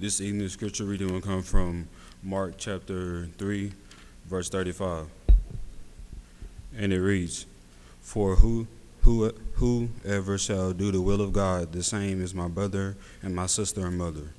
This evening's scripture reading will come from Mark chapter 3, verse 35. And it reads, For who, who, whoever shall do the will of God, the same is my brother and my sister and mother.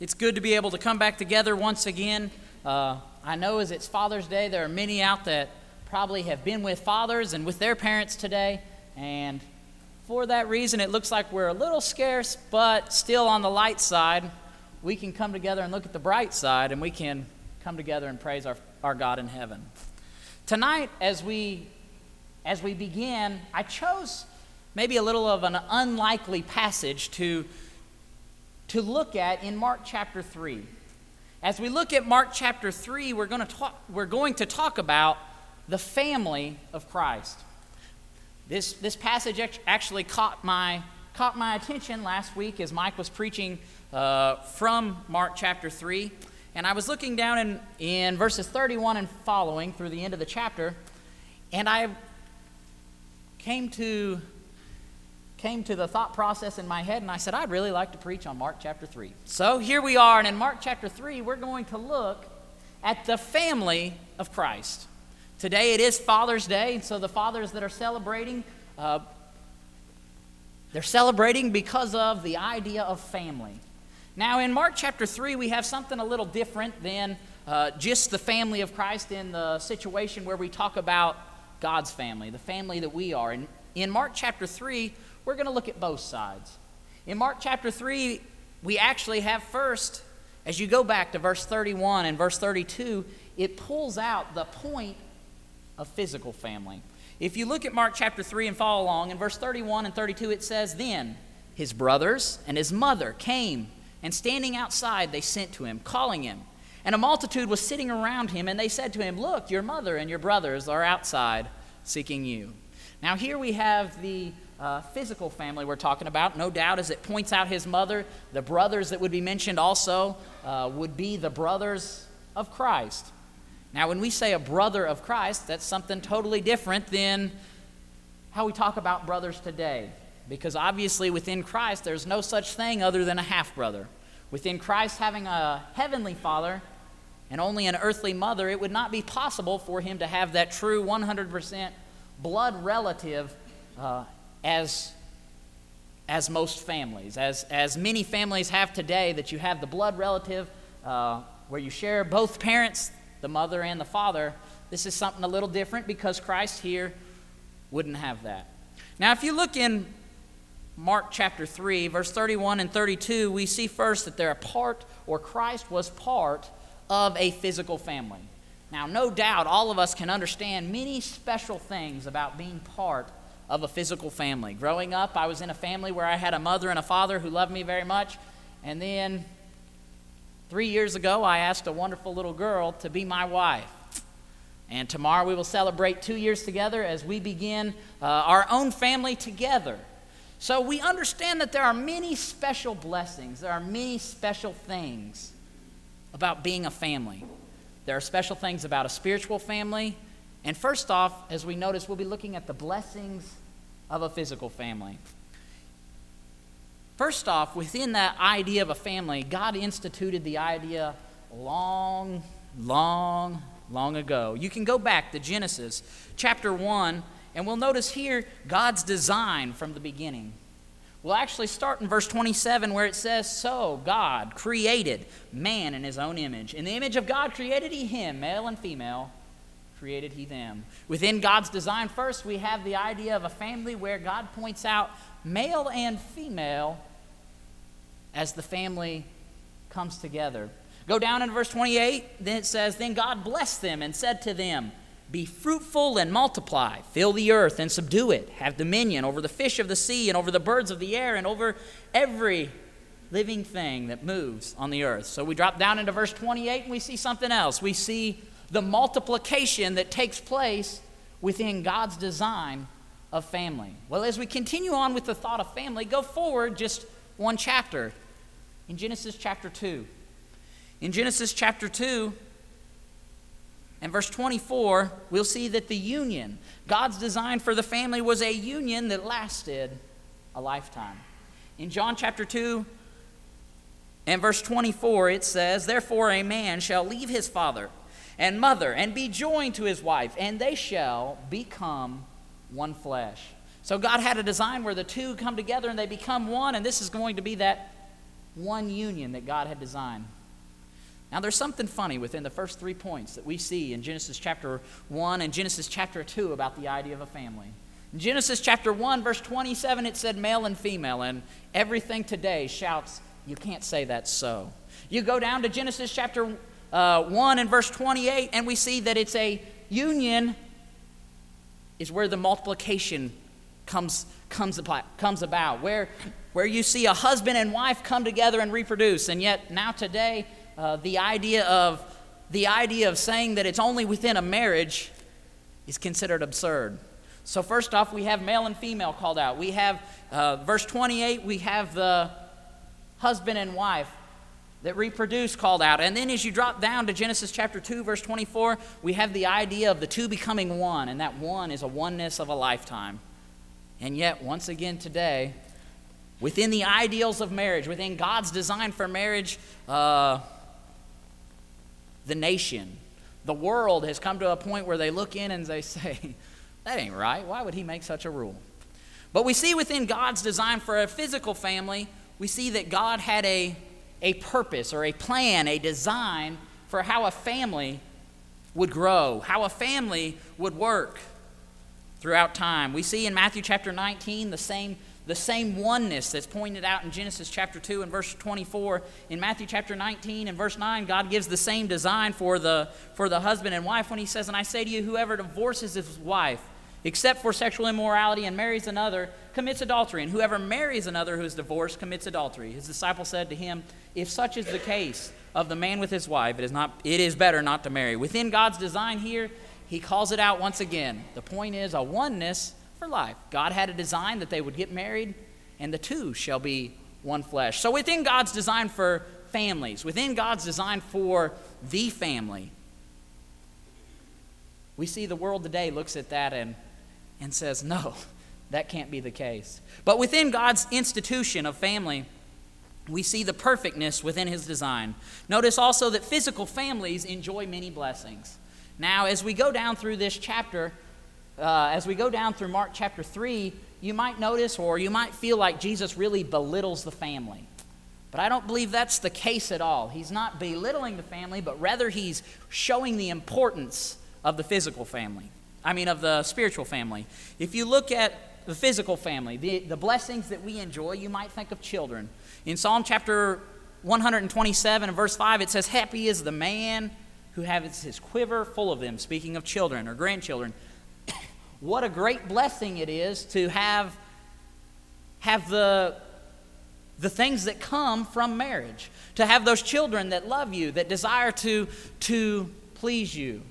It's good to be able to come back together once again. Uh, I know as it's Father's Day, there are many out that probably have been with fathers and with their parents today. And for that reason, it looks like we're a little scarce, but still on the light side. We can come together and look at the bright side, and we can come together and praise our, our God in heaven. Tonight, as we, as we begin, I chose maybe a little of an unlikely passage to to look at in Mark chapter 3. As we look at Mark chapter 3, we're going to talk, we're going to talk about the family of Christ. This, this passage actually caught my, caught my attention last week as Mike was preaching uh, from Mark chapter 3. And I was looking down in, in verses 31 and following through the end of the chapter, and I came to came to the thought process in my head and I said, I'd really like to preach on Mark chapter 3. So here we are, and in Mark chapter 3, we're going to look at the family of Christ. Today it is Father's Day, and so the fathers that are celebrating, uh, they're celebrating because of the idea of family. Now, in Mark chapter 3, we have something a little different than uh, just the family of Christ in the situation where we talk about God's family, the family that we are. In, in Mark chapter 3, we're going to look at both sides. In Mark chapter 3, we actually have first, as you go back to verse 31 and verse 32, it pulls out the point of physical family. If you look at Mark chapter 3 and follow along, in verse 31 and 32, it says, Then his brothers and his mother came, and standing outside, they sent to him, calling him. And a multitude was sitting around him, and they said to him, Look, your mother and your brothers are outside seeking you. Now, here we have the uh, physical family we're talking about, no doubt, as it points out his mother. The brothers that would be mentioned also uh, would be the brothers of Christ. Now, when we say a brother of Christ, that's something totally different than how we talk about brothers today. Because obviously, within Christ, there's no such thing other than a half brother. Within Christ having a heavenly father and only an earthly mother, it would not be possible for him to have that true 100% blood relative uh, as, as most families, as, as many families have today, that you have the blood relative uh, where you share both parents, the mother and the father. This is something a little different because Christ here wouldn't have that. Now, if you look in Mark chapter 3, verse 31 and 32, we see first that they're a part, or Christ was part of a physical family. Now, no doubt all of us can understand many special things about being part of a physical family. Growing up, I was in a family where I had a mother and a father who loved me very much. And then three years ago, I asked a wonderful little girl to be my wife. And tomorrow we will celebrate two years together as we begin uh, our own family together. So we understand that there are many special blessings, there are many special things about being a family. There are special things about a spiritual family, and first off, as we notice, we'll be looking at the blessings of a physical family. First off, within that idea of a family, God instituted the idea long, long, long ago. You can go back to Genesis chapter 1, and we'll notice here God's design from the beginning. We'll actually start in verse 27 where it says, So God created man in his own image. In the image of God created he him, male and female created he them. Within God's design, first, we have the idea of a family where God points out male and female as the family comes together. Go down in verse 28, then it says, Then God blessed them and said to them, Be fruitful and multiply, fill the earth and subdue it, have dominion over the fish of the sea and over the birds of the air and over every living thing that moves on the earth. So we drop down into verse 28 and we see something else. We see the multiplication that takes place within God's design of family. Well, as we continue on with the thought of family, go forward just one chapter in Genesis chapter 2. In Genesis chapter 2, And verse 24, we'll see that the union, God's design for the family was a union that lasted a lifetime. In John chapter 2 and verse 24, it says, Therefore a man shall leave his father and mother and be joined to his wife, and they shall become one flesh. So God had a design where the two come together and they become one, and this is going to be that one union that God had designed. Now, there's something funny within the first three points that we see in Genesis chapter 1 and Genesis chapter 2 about the idea of a family. In Genesis chapter 1, verse 27, it said male and female, and everything today shouts, You can't say that's so. You go down to Genesis chapter uh, 1 and verse 28, and we see that it's a union, is where the multiplication comes, comes, about, comes about, where, where you see a husband and wife come together and reproduce. And yet, now today, uh, the idea of the idea of saying that it's only within a marriage is considered absurd. So first off, we have male and female called out. We have uh, verse 28. We have the husband and wife that reproduce called out. And then as you drop down to Genesis chapter 2, verse 24, we have the idea of the two becoming one, and that one is a oneness of a lifetime. And yet, once again today, within the ideals of marriage, within God's design for marriage, uh, the nation, the world has come to a point where they look in and they say, that ain't right. Why would he make such a rule? But we see within God's design for a physical family, we see that God had a, a purpose or a plan, a design for how a family would grow, how a family would work throughout time. We see in Matthew chapter 19 the same the same oneness that's pointed out in Genesis chapter 2 and verse 24. In Matthew chapter 19 and verse 9, God gives the same design for the, for the husband and wife when he says, And I say to you, whoever divorces his wife, except for sexual immorality, and marries another, commits adultery. And whoever marries another who is divorced commits adultery. His disciple said to him, If such is the case of the man with his wife, it is, not, it is better not to marry. Within God's design here, he calls it out once again. The point is a oneness for life. God had a design that they would get married, and the two shall be one flesh. So, within God's design for families, within God's design for the family, we see the world today looks at that and, and says, no, that can't be the case. But within God's institution of family, we see the perfectness within his design. Notice also that physical families enjoy many blessings. Now, as we go down through this chapter, uh, as we go down through Mark chapter 3, you might notice or you might feel like Jesus really belittles the family. But I don't believe that's the case at all. He's not belittling the family, but rather he's showing the importance of the physical family. I mean, of the spiritual family. If you look at the physical family, the, the blessings that we enjoy, you might think of children. In Psalm chapter 127 and verse 5, it says, Happy is the man who has his quiver full of them, speaking of children or grandchildren. What a great blessing it is to have, have the, the things that come from marriage, to have those children that love you, that desire to, to please you,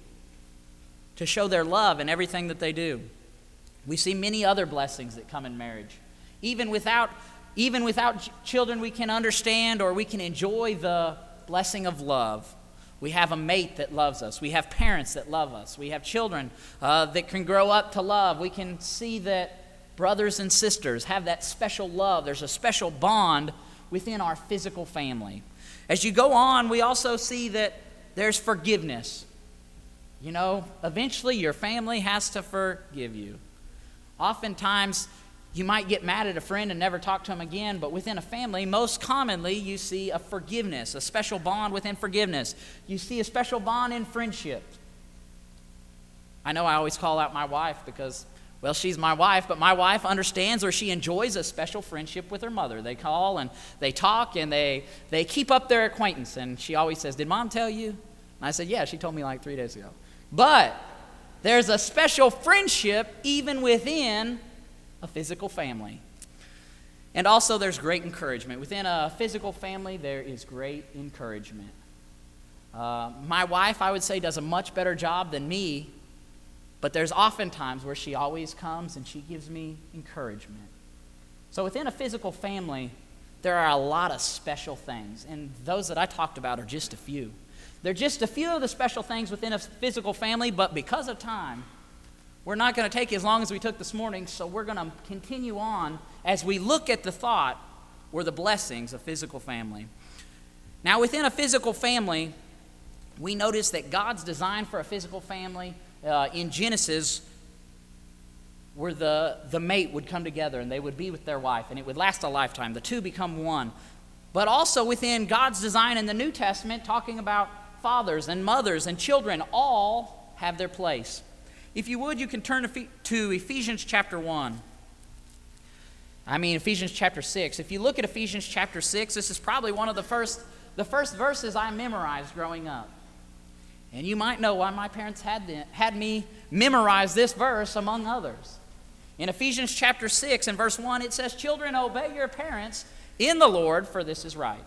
to show their love in everything that they do. We see many other blessings that come in marriage. Even without, even without children, we can understand or we can enjoy the blessing of love. We have a mate that loves us. We have parents that love us. We have children uh, that can grow up to love. We can see that brothers and sisters have that special love. There's a special bond within our physical family. As you go on, we also see that there's forgiveness. You know, eventually your family has to forgive you. Oftentimes, you might get mad at a friend and never talk to him again, but within a family, most commonly you see a forgiveness, a special bond within forgiveness. You see a special bond in friendship. I know I always call out my wife because, well, she's my wife, but my wife understands or she enjoys a special friendship with her mother. They call and they talk and they, they keep up their acquaintance. And she always says, Did mom tell you? And I said, Yeah, she told me like three days ago. But there's a special friendship even within a physical family. And also, there's great encouragement. Within a physical family, there is great encouragement. Uh, my wife, I would say, does a much better job than me, but there's often times where she always comes and she gives me encouragement. So, within a physical family, there are a lot of special things, and those that I talked about are just a few. They're just a few of the special things within a physical family, but because of time, we're not going to take as long as we took this morning, so we're going to continue on as we look at the thought or the blessings of physical family. Now, within a physical family, we notice that God's design for a physical family uh, in Genesis where the, the mate would come together and they would be with their wife and it would last a lifetime. The two become one. But also within God's design in the New Testament, talking about fathers and mothers and children all have their place. If you would, you can turn to Ephesians chapter 1. I mean, Ephesians chapter 6. If you look at Ephesians chapter 6, this is probably one of the first, the first verses I memorized growing up. And you might know why my parents had, had me memorize this verse among others. In Ephesians chapter 6 and verse 1, it says, Children, obey your parents in the Lord, for this is right.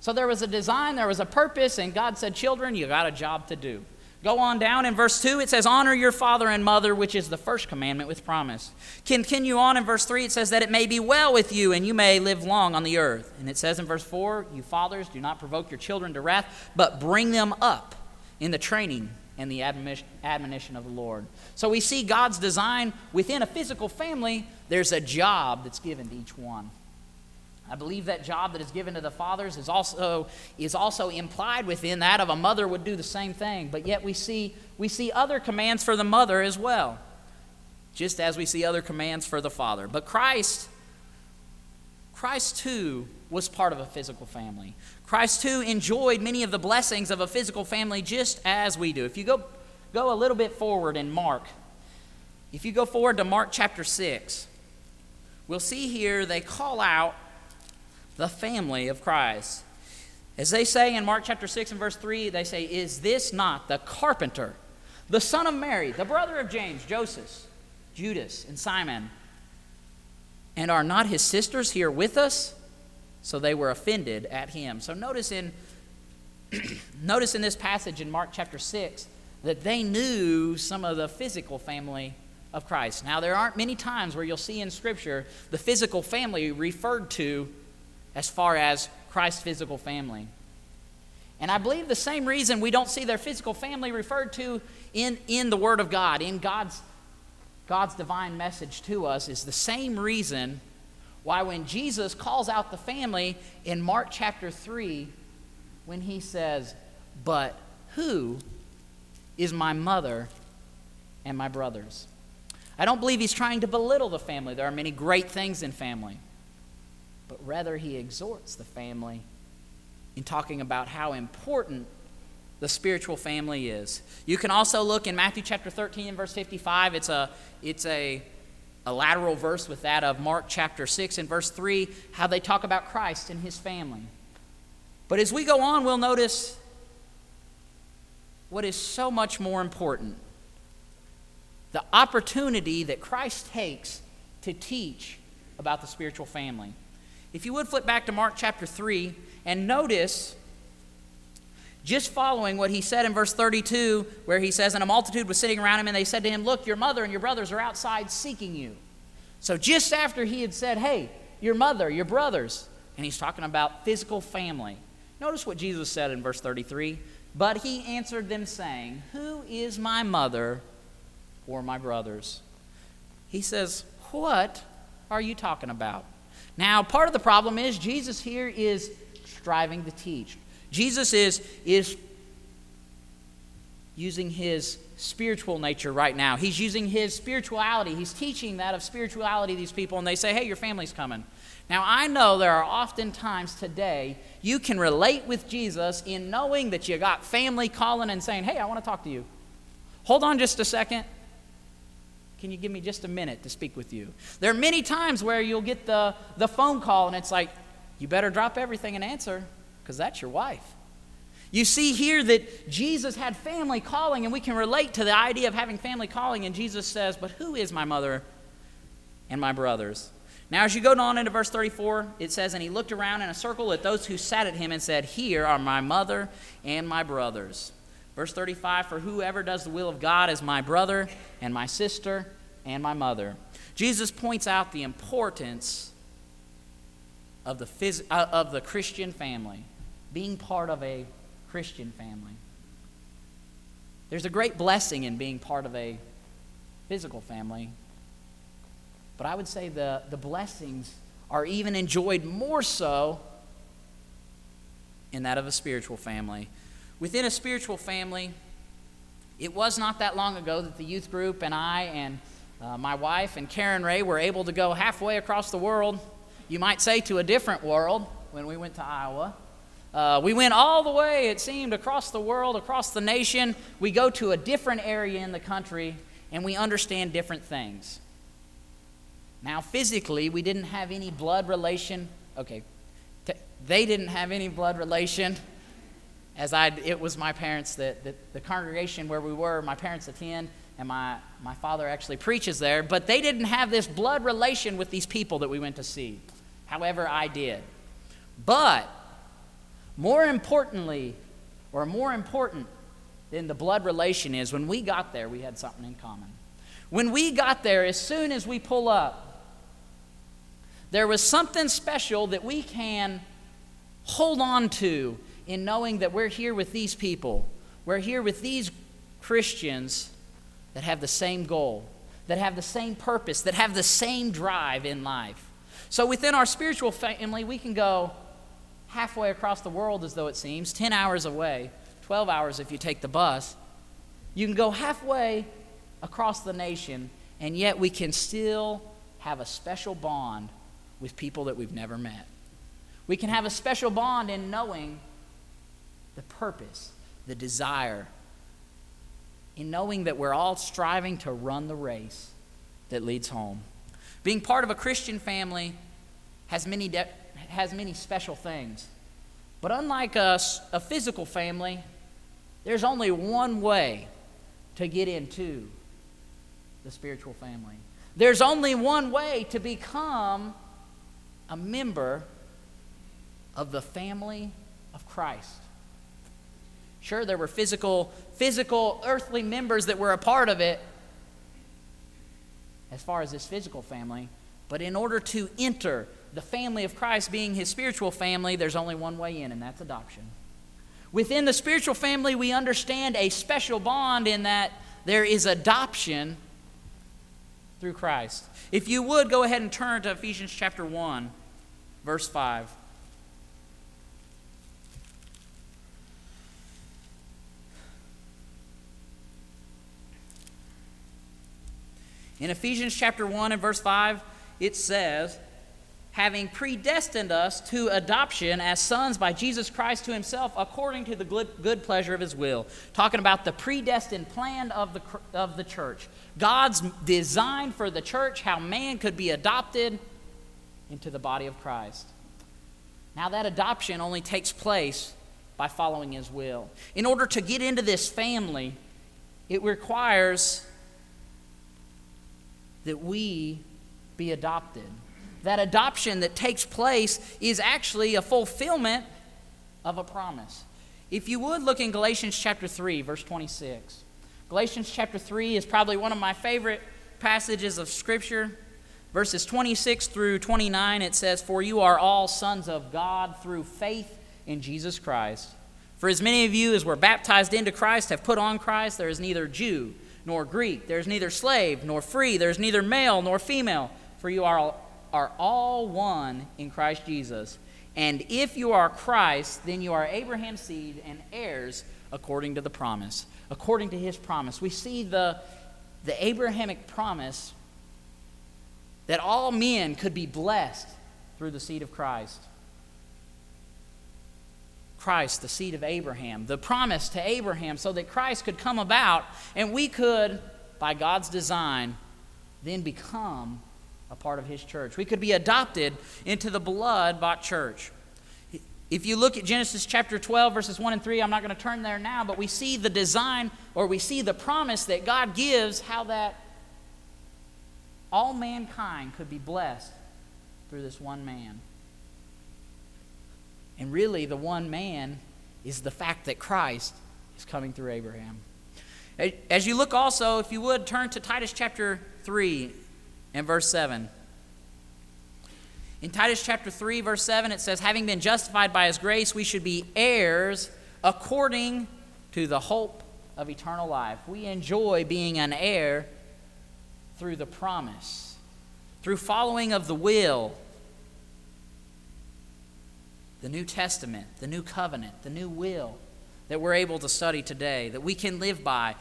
So there was a design, there was a purpose, and God said, Children, you got a job to do. Go on down in verse 2, it says, Honor your father and mother, which is the first commandment with promise. Continue on in verse 3, it says, That it may be well with you and you may live long on the earth. And it says in verse 4, You fathers, do not provoke your children to wrath, but bring them up in the training and the admonition of the Lord. So we see God's design within a physical family, there's a job that's given to each one. I believe that job that is given to the fathers is also, is also implied within that of a mother would do the same thing. But yet we see, we see other commands for the mother as well, just as we see other commands for the father. But Christ, Christ too was part of a physical family. Christ too enjoyed many of the blessings of a physical family just as we do. If you go, go a little bit forward in Mark, if you go forward to Mark chapter 6, we'll see here they call out the family of Christ. As they say in Mark chapter 6 and verse 3, they say, Is this not the carpenter, the son of Mary, the brother of James, Joseph, Judas, and Simon? And are not his sisters here with us? So they were offended at him. So notice in notice in this passage in Mark chapter 6 that they knew some of the physical family of Christ. Now there aren't many times where you'll see in scripture the physical family referred to as far as Christ's physical family. And I believe the same reason we don't see their physical family referred to in, in the Word of God, in God's, God's divine message to us, is the same reason why when Jesus calls out the family in Mark chapter 3, when he says, But who is my mother and my brothers? I don't believe he's trying to belittle the family. There are many great things in family but rather he exhorts the family in talking about how important the spiritual family is. You can also look in Matthew chapter 13 and verse 55. It's a it's a a lateral verse with that of Mark chapter 6 and verse 3, how they talk about Christ and his family. But as we go on, we'll notice what is so much more important the opportunity that Christ takes to teach about the spiritual family. If you would flip back to Mark chapter 3 and notice, just following what he said in verse 32, where he says, And a multitude was sitting around him, and they said to him, Look, your mother and your brothers are outside seeking you. So just after he had said, Hey, your mother, your brothers, and he's talking about physical family. Notice what Jesus said in verse 33 But he answered them, saying, Who is my mother or my brothers? He says, What are you talking about? Now, part of the problem is Jesus here is striving to teach. Jesus is, is using his spiritual nature right now. He's using his spirituality. He's teaching that of spirituality these people, and they say, hey, your family's coming. Now, I know there are often times today you can relate with Jesus in knowing that you got family calling and saying, hey, I want to talk to you. Hold on just a second. Can you give me just a minute to speak with you? There are many times where you'll get the, the phone call and it's like, you better drop everything and answer because that's your wife. You see here that Jesus had family calling, and we can relate to the idea of having family calling. And Jesus says, But who is my mother and my brothers? Now, as you go on into verse 34, it says, And he looked around in a circle at those who sat at him and said, Here are my mother and my brothers. Verse 35 For whoever does the will of God is my brother and my sister and my mother. Jesus points out the importance of the, phys- uh, of the Christian family, being part of a Christian family. There's a great blessing in being part of a physical family, but I would say the, the blessings are even enjoyed more so in that of a spiritual family. Within a spiritual family, it was not that long ago that the youth group and I and uh, my wife and Karen Ray were able to go halfway across the world. You might say to a different world when we went to Iowa. Uh, we went all the way, it seemed, across the world, across the nation. We go to a different area in the country and we understand different things. Now, physically, we didn't have any blood relation. Okay, they didn't have any blood relation. As I, it was my parents that, that the congregation where we were, my parents attend, and my, my father actually preaches there. But they didn't have this blood relation with these people that we went to see. However, I did. But more importantly, or more important than the blood relation is, when we got there, we had something in common. When we got there, as soon as we pull up, there was something special that we can hold on to in knowing that we're here with these people. We're here with these Christians that have the same goal, that have the same purpose, that have the same drive in life. So within our spiritual family, we can go halfway across the world, as though it seems, 10 hours away, 12 hours if you take the bus. You can go halfway across the nation, and yet we can still have a special bond with people that we've never met. We can have a special bond in knowing the purpose, the desire, in knowing that we're all striving to run the race that leads home. Being part of a Christian family has many, de- has many special things. But unlike us, a physical family, there's only one way to get into the spiritual family. There's only one way to become a member of the family of Christ. Sure, there were physical, physical, earthly members that were a part of it as far as this physical family, but in order to enter the family of Christ, being his spiritual family, there's only one way in, and that's adoption. Within the spiritual family, we understand a special bond in that there is adoption through Christ. If you would, go ahead and turn to Ephesians chapter 1 verse 5. In Ephesians chapter 1 and verse 5, it says, having predestined us to adoption as sons by Jesus Christ to himself according to the good, pleasure of his will. Talking about the predestined plan of the, of the church. God's design for the church, how man could be adopted into the body of Christ. Now, that adoption only takes place by following His will. In order to get into this family, it requires that we be adopted. That adoption that takes place is actually a fulfillment of a promise. If you would look in Galatians chapter 3, verse 26. Galatians chapter 3 is probably one of my favorite passages of Scripture. Verses 26 through 29, it says, For you are all sons of God through faith in Jesus Christ. For as many of you as were baptized into Christ have put on Christ, there is neither Jew nor Greek, there is neither slave nor free, there is neither male nor female, for you are all, are all one in Christ Jesus. And if you are Christ, then you are Abraham's seed and heirs according to the promise. According to his promise. We see the, the Abrahamic promise that all men could be blessed through the seed of Christ. Christ, the seed of Abraham, the promise to Abraham, so that Christ could come about and we could, by God's design, then become a part of His church. We could be adopted into the blood bought church. If you look at Genesis chapter 12, verses 1 and 3, I'm not going to turn there now, but we see the design or we see the promise that God gives how that all mankind could be blessed through this one man. And really, the one man is the fact that Christ is coming through Abraham. As you look also, if you would, turn to Titus chapter 3 and verse 7. In Titus chapter 3, verse 7, it says, Having been justified by his grace, we should be heirs according to the hope of eternal life. We enjoy being an heir through the promise, through following of the will, the New Testament, the New Covenant, the New Will that we're able to study today, that we can live by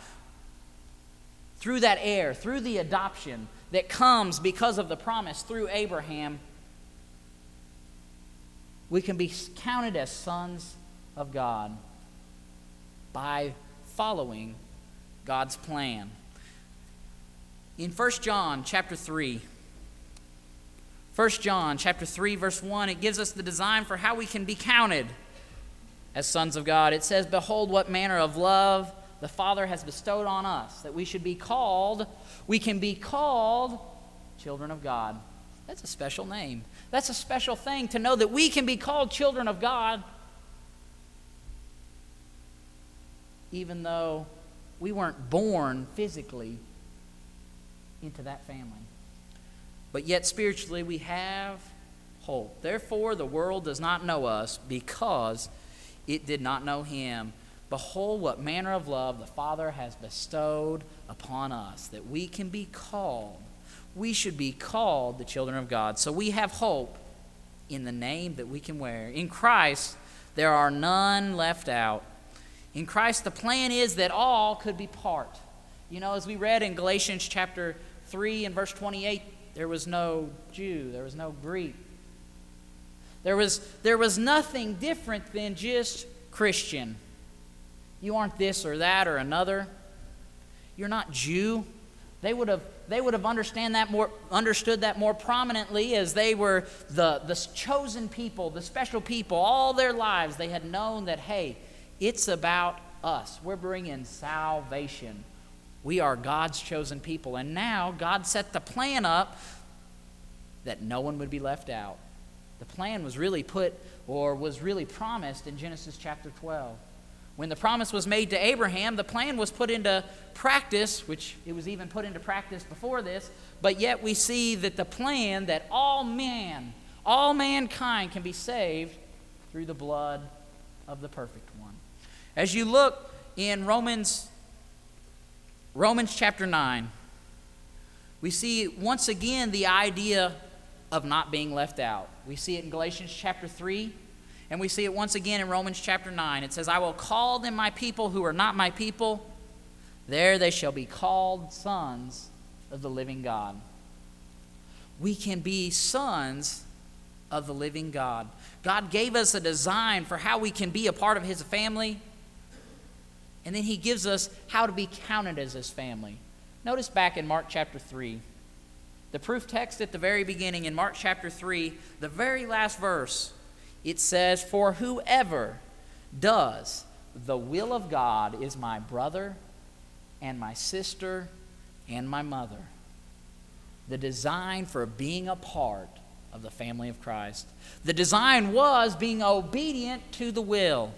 through that heir, through the adoption that comes because of the promise through Abraham, we can be counted as sons of God by following God's plan. In 1 John chapter 3, 1 John chapter 3 verse 1, it gives us the design for how we can be counted as sons of God. It says, "Behold what manner of love the Father has bestowed on us that we should be called, we can be called children of God." That's a special name. That's a special thing to know that we can be called children of God even though we weren't born physically into that family. But yet, spiritually, we have hope. Therefore, the world does not know us because it did not know him. Behold, what manner of love the Father has bestowed upon us, that we can be called. We should be called the children of God. So we have hope in the name that we can wear. In Christ, there are none left out. In Christ, the plan is that all could be part. You know, as we read in Galatians chapter 3 and verse 28, there was no Jew, there was no Greek. There was, there was nothing different than just Christian. You aren't this or that or another. You're not Jew. They would have, they would have understand that more, understood that more prominently as they were the, the chosen people, the special people. All their lives, they had known that, hey, it's about us. We're bringing salvation. We are God's chosen people. And now God set the plan up that no one would be left out. The plan was really put or was really promised in Genesis chapter 12. When the promise was made to Abraham, the plan was put into practice, which it was even put into practice before this, but yet we see that the plan that all man, all mankind can be saved through the blood of the perfect one. As you look in Romans Romans chapter 9, we see once again the idea of not being left out. We see it in Galatians chapter 3, and we see it once again in Romans chapter 9. It says, I will call them my people who are not my people. There they shall be called sons of the living God. We can be sons of the living God. God gave us a design for how we can be a part of His family, and then He gives us how to be counted as His family. Notice back in Mark chapter 3, the proof text at the very beginning in Mark chapter 3, the very last verse, it says, For whoever does the will of God is my brother and my sister and my mother. The design for being a part of the family of Christ. The design was being obedient to the will.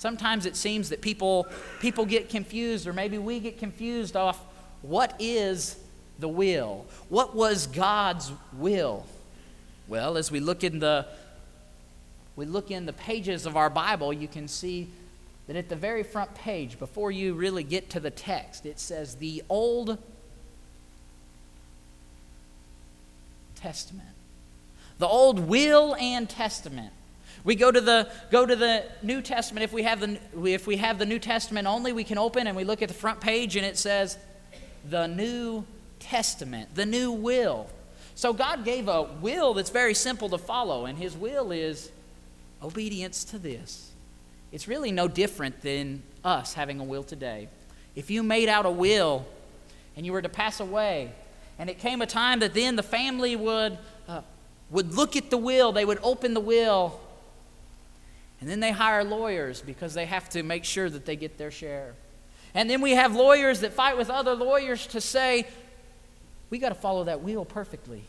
Sometimes it seems that people, people get confused, or maybe we get confused off what is the will? What was God's will? Well, as we look in the we look in the pages of our Bible, you can see that at the very front page, before you really get to the text, it says the Old Testament. The Old Will and Testament. We go to the go to the New Testament. If we have the if we have the New Testament only, we can open and we look at the front page and it says the New Testament, the new will. So God gave a will that's very simple to follow, and His will is obedience to this. It's really no different than us having a will today. If you made out a will and you were to pass away, and it came a time that then the family would, uh, would look at the will, they would open the will, and then they hire lawyers because they have to make sure that they get their share. And then we have lawyers that fight with other lawyers to say, we got to follow that will perfectly.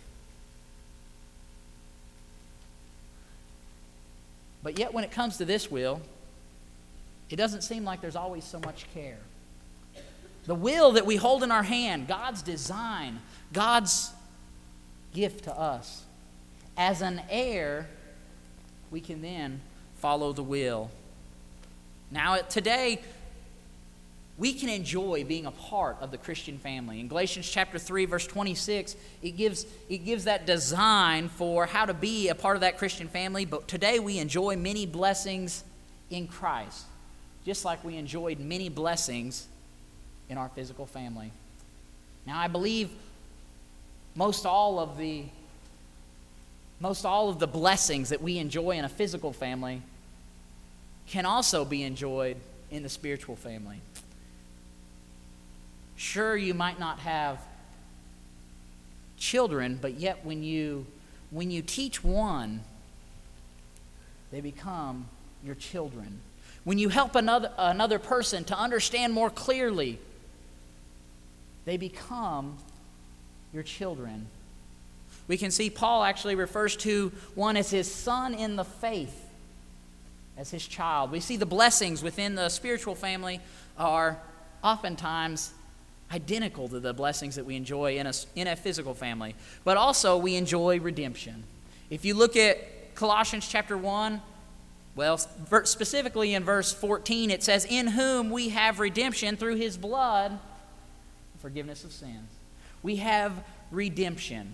But yet, when it comes to this will, it doesn't seem like there's always so much care. The will that we hold in our hand, God's design, God's gift to us. As an heir, we can then follow the will. Now, today, we can enjoy being a part of the Christian family. In Galatians chapter 3 verse 26, it gives it gives that design for how to be a part of that Christian family, but today we enjoy many blessings in Christ, just like we enjoyed many blessings in our physical family. Now, I believe most all of the most all of the blessings that we enjoy in a physical family can also be enjoyed in the spiritual family. Sure, you might not have children, but yet when you when you teach one, they become your children. When you help another another person to understand more clearly, they become your children. We can see Paul actually refers to one as his son in the faith, as his child. We see the blessings within the spiritual family are oftentimes identical to the blessings that we enjoy in a, in a physical family. But also, we enjoy redemption. If you look at Colossians chapter 1, well, specifically in verse 14, it says, In whom we have redemption through his blood, forgiveness of sins. We have redemption.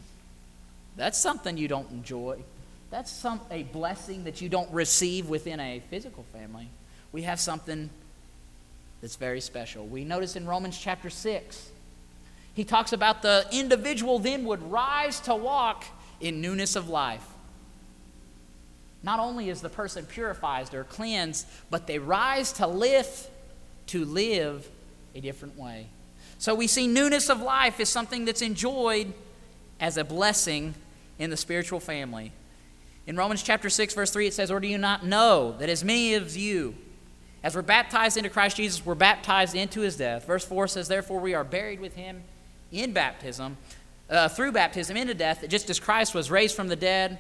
That's something you don't enjoy. That's some, a blessing that you don't receive within a physical family. We have something that's very special. We notice in Romans chapter 6, he talks about the individual then would rise to walk in newness of life. Not only is the person purified or cleansed, but they rise to live, to live a different way. So we see newness of life is something that's enjoyed as a blessing in the spiritual family. In Romans chapter 6, verse 3, it says, Or do you not know that as many of you as we're baptized into Christ Jesus, we're baptized into his death? Verse 4 says, Therefore we are buried with him in baptism, uh, through baptism into death, that just as Christ was raised from the dead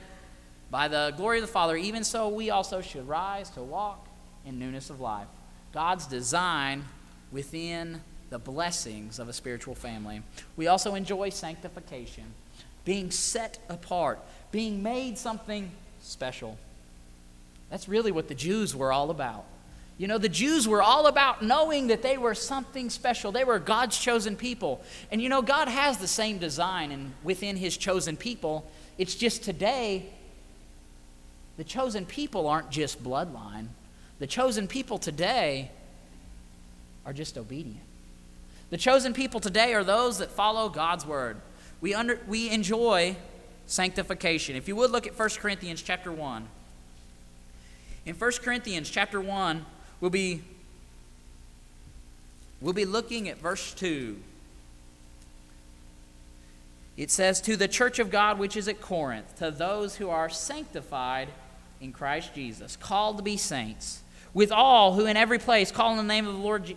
by the glory of the Father, even so we also should rise to walk in newness of life. God's design within the blessings of a spiritual family. We also enjoy sanctification, being set apart, being made something special. That's really what the Jews were all about. You know, the Jews were all about knowing that they were something special. They were God's chosen people. And you know, God has the same design and within his chosen people. It's just today, the chosen people aren't just bloodline. The chosen people today are just obedient. The chosen people today are those that follow God's word. We, under, we enjoy sanctification. If you would look at 1 Corinthians chapter 1. In 1 Corinthians chapter 1, we'll be, we'll be looking at verse 2. It says, To the church of God which is at Corinth, to those who are sanctified in Christ Jesus, called to be saints, with all who in every place call on the name of the Lord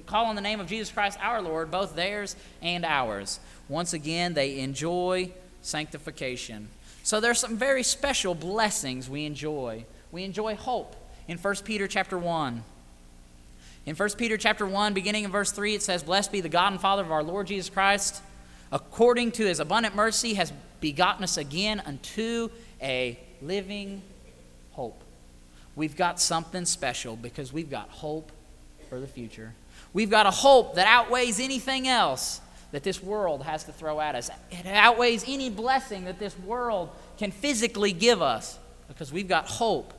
call on the name of Jesus Christ our Lord, both theirs and ours. Once again, they enjoy sanctification. So there's some very special blessings we enjoy. We enjoy hope in 1 Peter chapter 1. In 1 Peter chapter 1, beginning in verse 3, it says, Blessed be the God and Father of our Lord Jesus Christ, according to his abundant mercy, has begotten us again unto a living hope. We've got something special because we've got hope for the future. We've got a hope that outweighs anything else that this world has to throw at us. It outweighs any blessing that this world can physically give us because we've got hope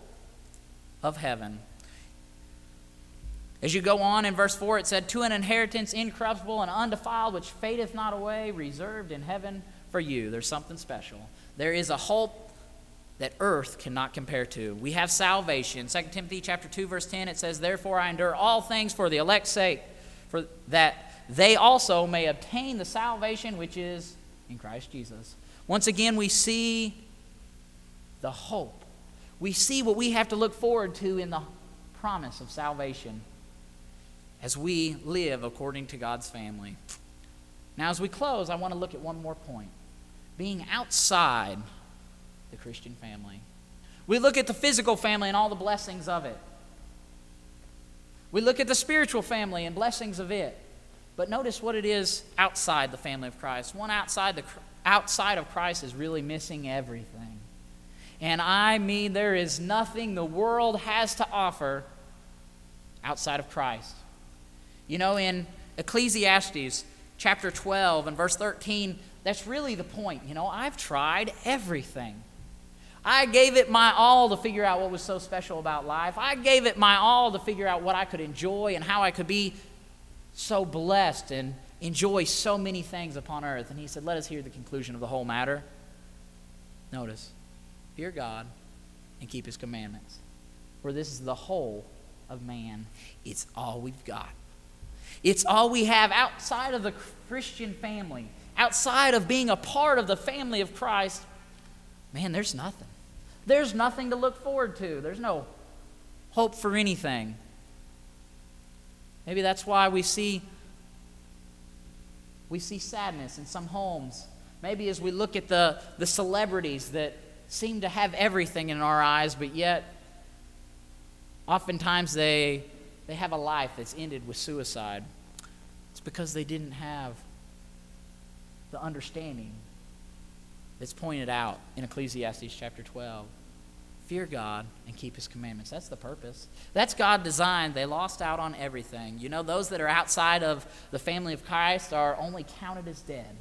of heaven. As you go on in verse 4, it said, To an inheritance incorruptible and undefiled, which fadeth not away, reserved in heaven for you. There's something special. There is a hope that earth cannot compare to. We have salvation. 2 Timothy chapter 2 verse 10 it says, "Therefore I endure all things for the elect's sake, for that they also may obtain the salvation which is in Christ Jesus." Once again we see the hope. We see what we have to look forward to in the promise of salvation as we live according to God's family. Now as we close, I want to look at one more point. Being outside the Christian family. We look at the physical family and all the blessings of it. We look at the spiritual family and blessings of it. But notice what it is outside the family of Christ. One outside the outside of Christ is really missing everything. And I mean there is nothing the world has to offer outside of Christ. You know, in Ecclesiastes chapter 12 and verse 13, that's really the point. You know, I've tried everything. I gave it my all to figure out what was so special about life. I gave it my all to figure out what I could enjoy and how I could be so blessed and enjoy so many things upon earth. And he said, Let us hear the conclusion of the whole matter. Notice, fear God and keep his commandments. For this is the whole of man. It's all we've got. It's all we have outside of the Christian family, outside of being a part of the family of Christ. Man, there's nothing. There's nothing to look forward to. There's no hope for anything. Maybe that's why we see we see sadness in some homes. Maybe as we look at the, the celebrities that seem to have everything in our eyes, but yet oftentimes they, they have a life that's ended with suicide. It's because they didn't have the understanding that's pointed out in Ecclesiastes chapter 12. Fear God and keep his commandments. That's the purpose. That's God designed. They lost out on everything. You know, those that are outside of the family of Christ are only counted as dead.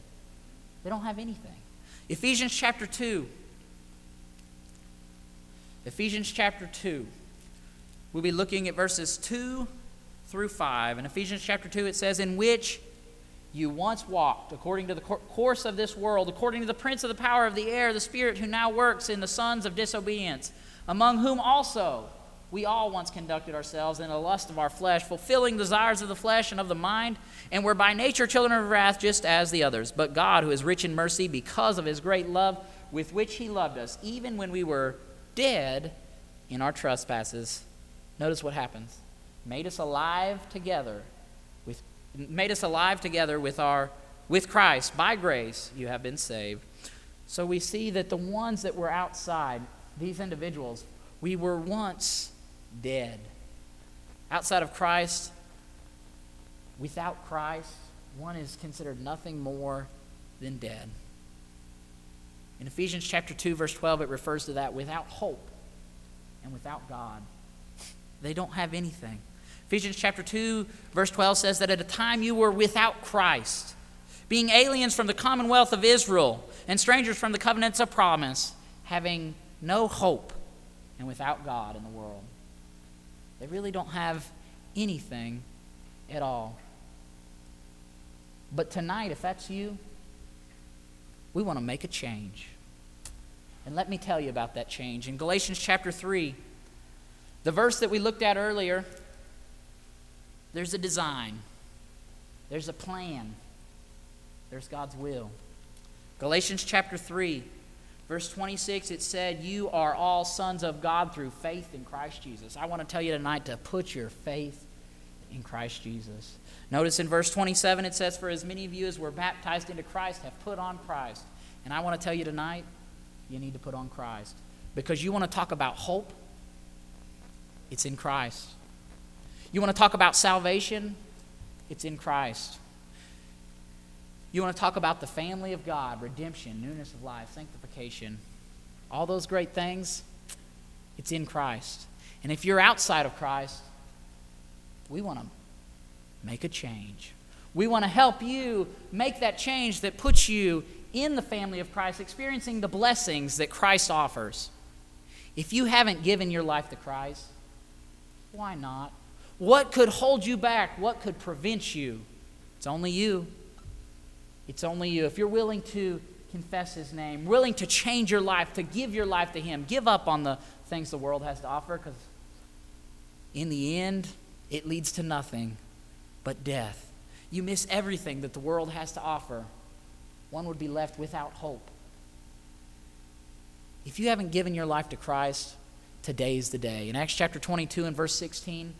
They don't have anything. Ephesians chapter 2. Ephesians chapter 2. We'll be looking at verses 2 through 5. In Ephesians chapter 2, it says, In which you once walked according to the course of this world, according to the prince of the power of the air, the spirit who now works in the sons of disobedience, among whom also we all once conducted ourselves in the lust of our flesh, fulfilling the desires of the flesh and of the mind, and were by nature children of wrath, just as the others. But God, who is rich in mercy, because of his great love with which he loved us, even when we were dead in our trespasses, notice what happens made us alive together made us alive together with our with Christ by grace you have been saved. So we see that the ones that were outside, these individuals, we were once dead. Outside of Christ, without Christ, one is considered nothing more than dead. In Ephesians chapter 2 verse 12 it refers to that without hope and without God. They don't have anything. Ephesians chapter 2, verse 12 says that at a time you were without Christ, being aliens from the commonwealth of Israel and strangers from the covenants of promise, having no hope and without God in the world. They really don't have anything at all. But tonight, if that's you, we want to make a change. And let me tell you about that change. In Galatians chapter 3, the verse that we looked at earlier, there's a design, there's a plan, there's God's will. Galatians chapter 3, verse 26, it said, You are all sons of God through faith in Christ Jesus. I want to tell you tonight to put your faith in Christ Jesus. Notice in verse 27, it says, For as many of you as were baptized into Christ have put on Christ. And I want to tell you tonight, you need to put on Christ. Because you want to talk about hope, it's in Christ. You want to talk about salvation? It's in Christ. You want to talk about the family of God, redemption, newness of life, sanctification, all those great things? It's in Christ. And if you're outside of Christ, we want to make a change. We want to help you make that change that puts you in the family of Christ, experiencing the blessings that Christ offers. If you haven't given your life to Christ, why not? What could hold you back? What could prevent you? It's only you. It's only you. If you're willing to confess His name, willing to change your life, to give your life to Him, give up on the things the world has to offer, because in the end, it leads to nothing but death. You miss everything that the world has to offer. One would be left without hope. If you haven't given your life to Christ, today is the day. In Acts chapter 22 and verse 16,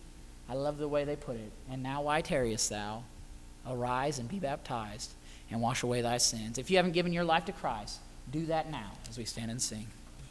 I love the way they put it. And now why tarriest thou? Arise and be baptized and wash away thy sins. If you haven't given your life to Christ, do that now as we stand and sing.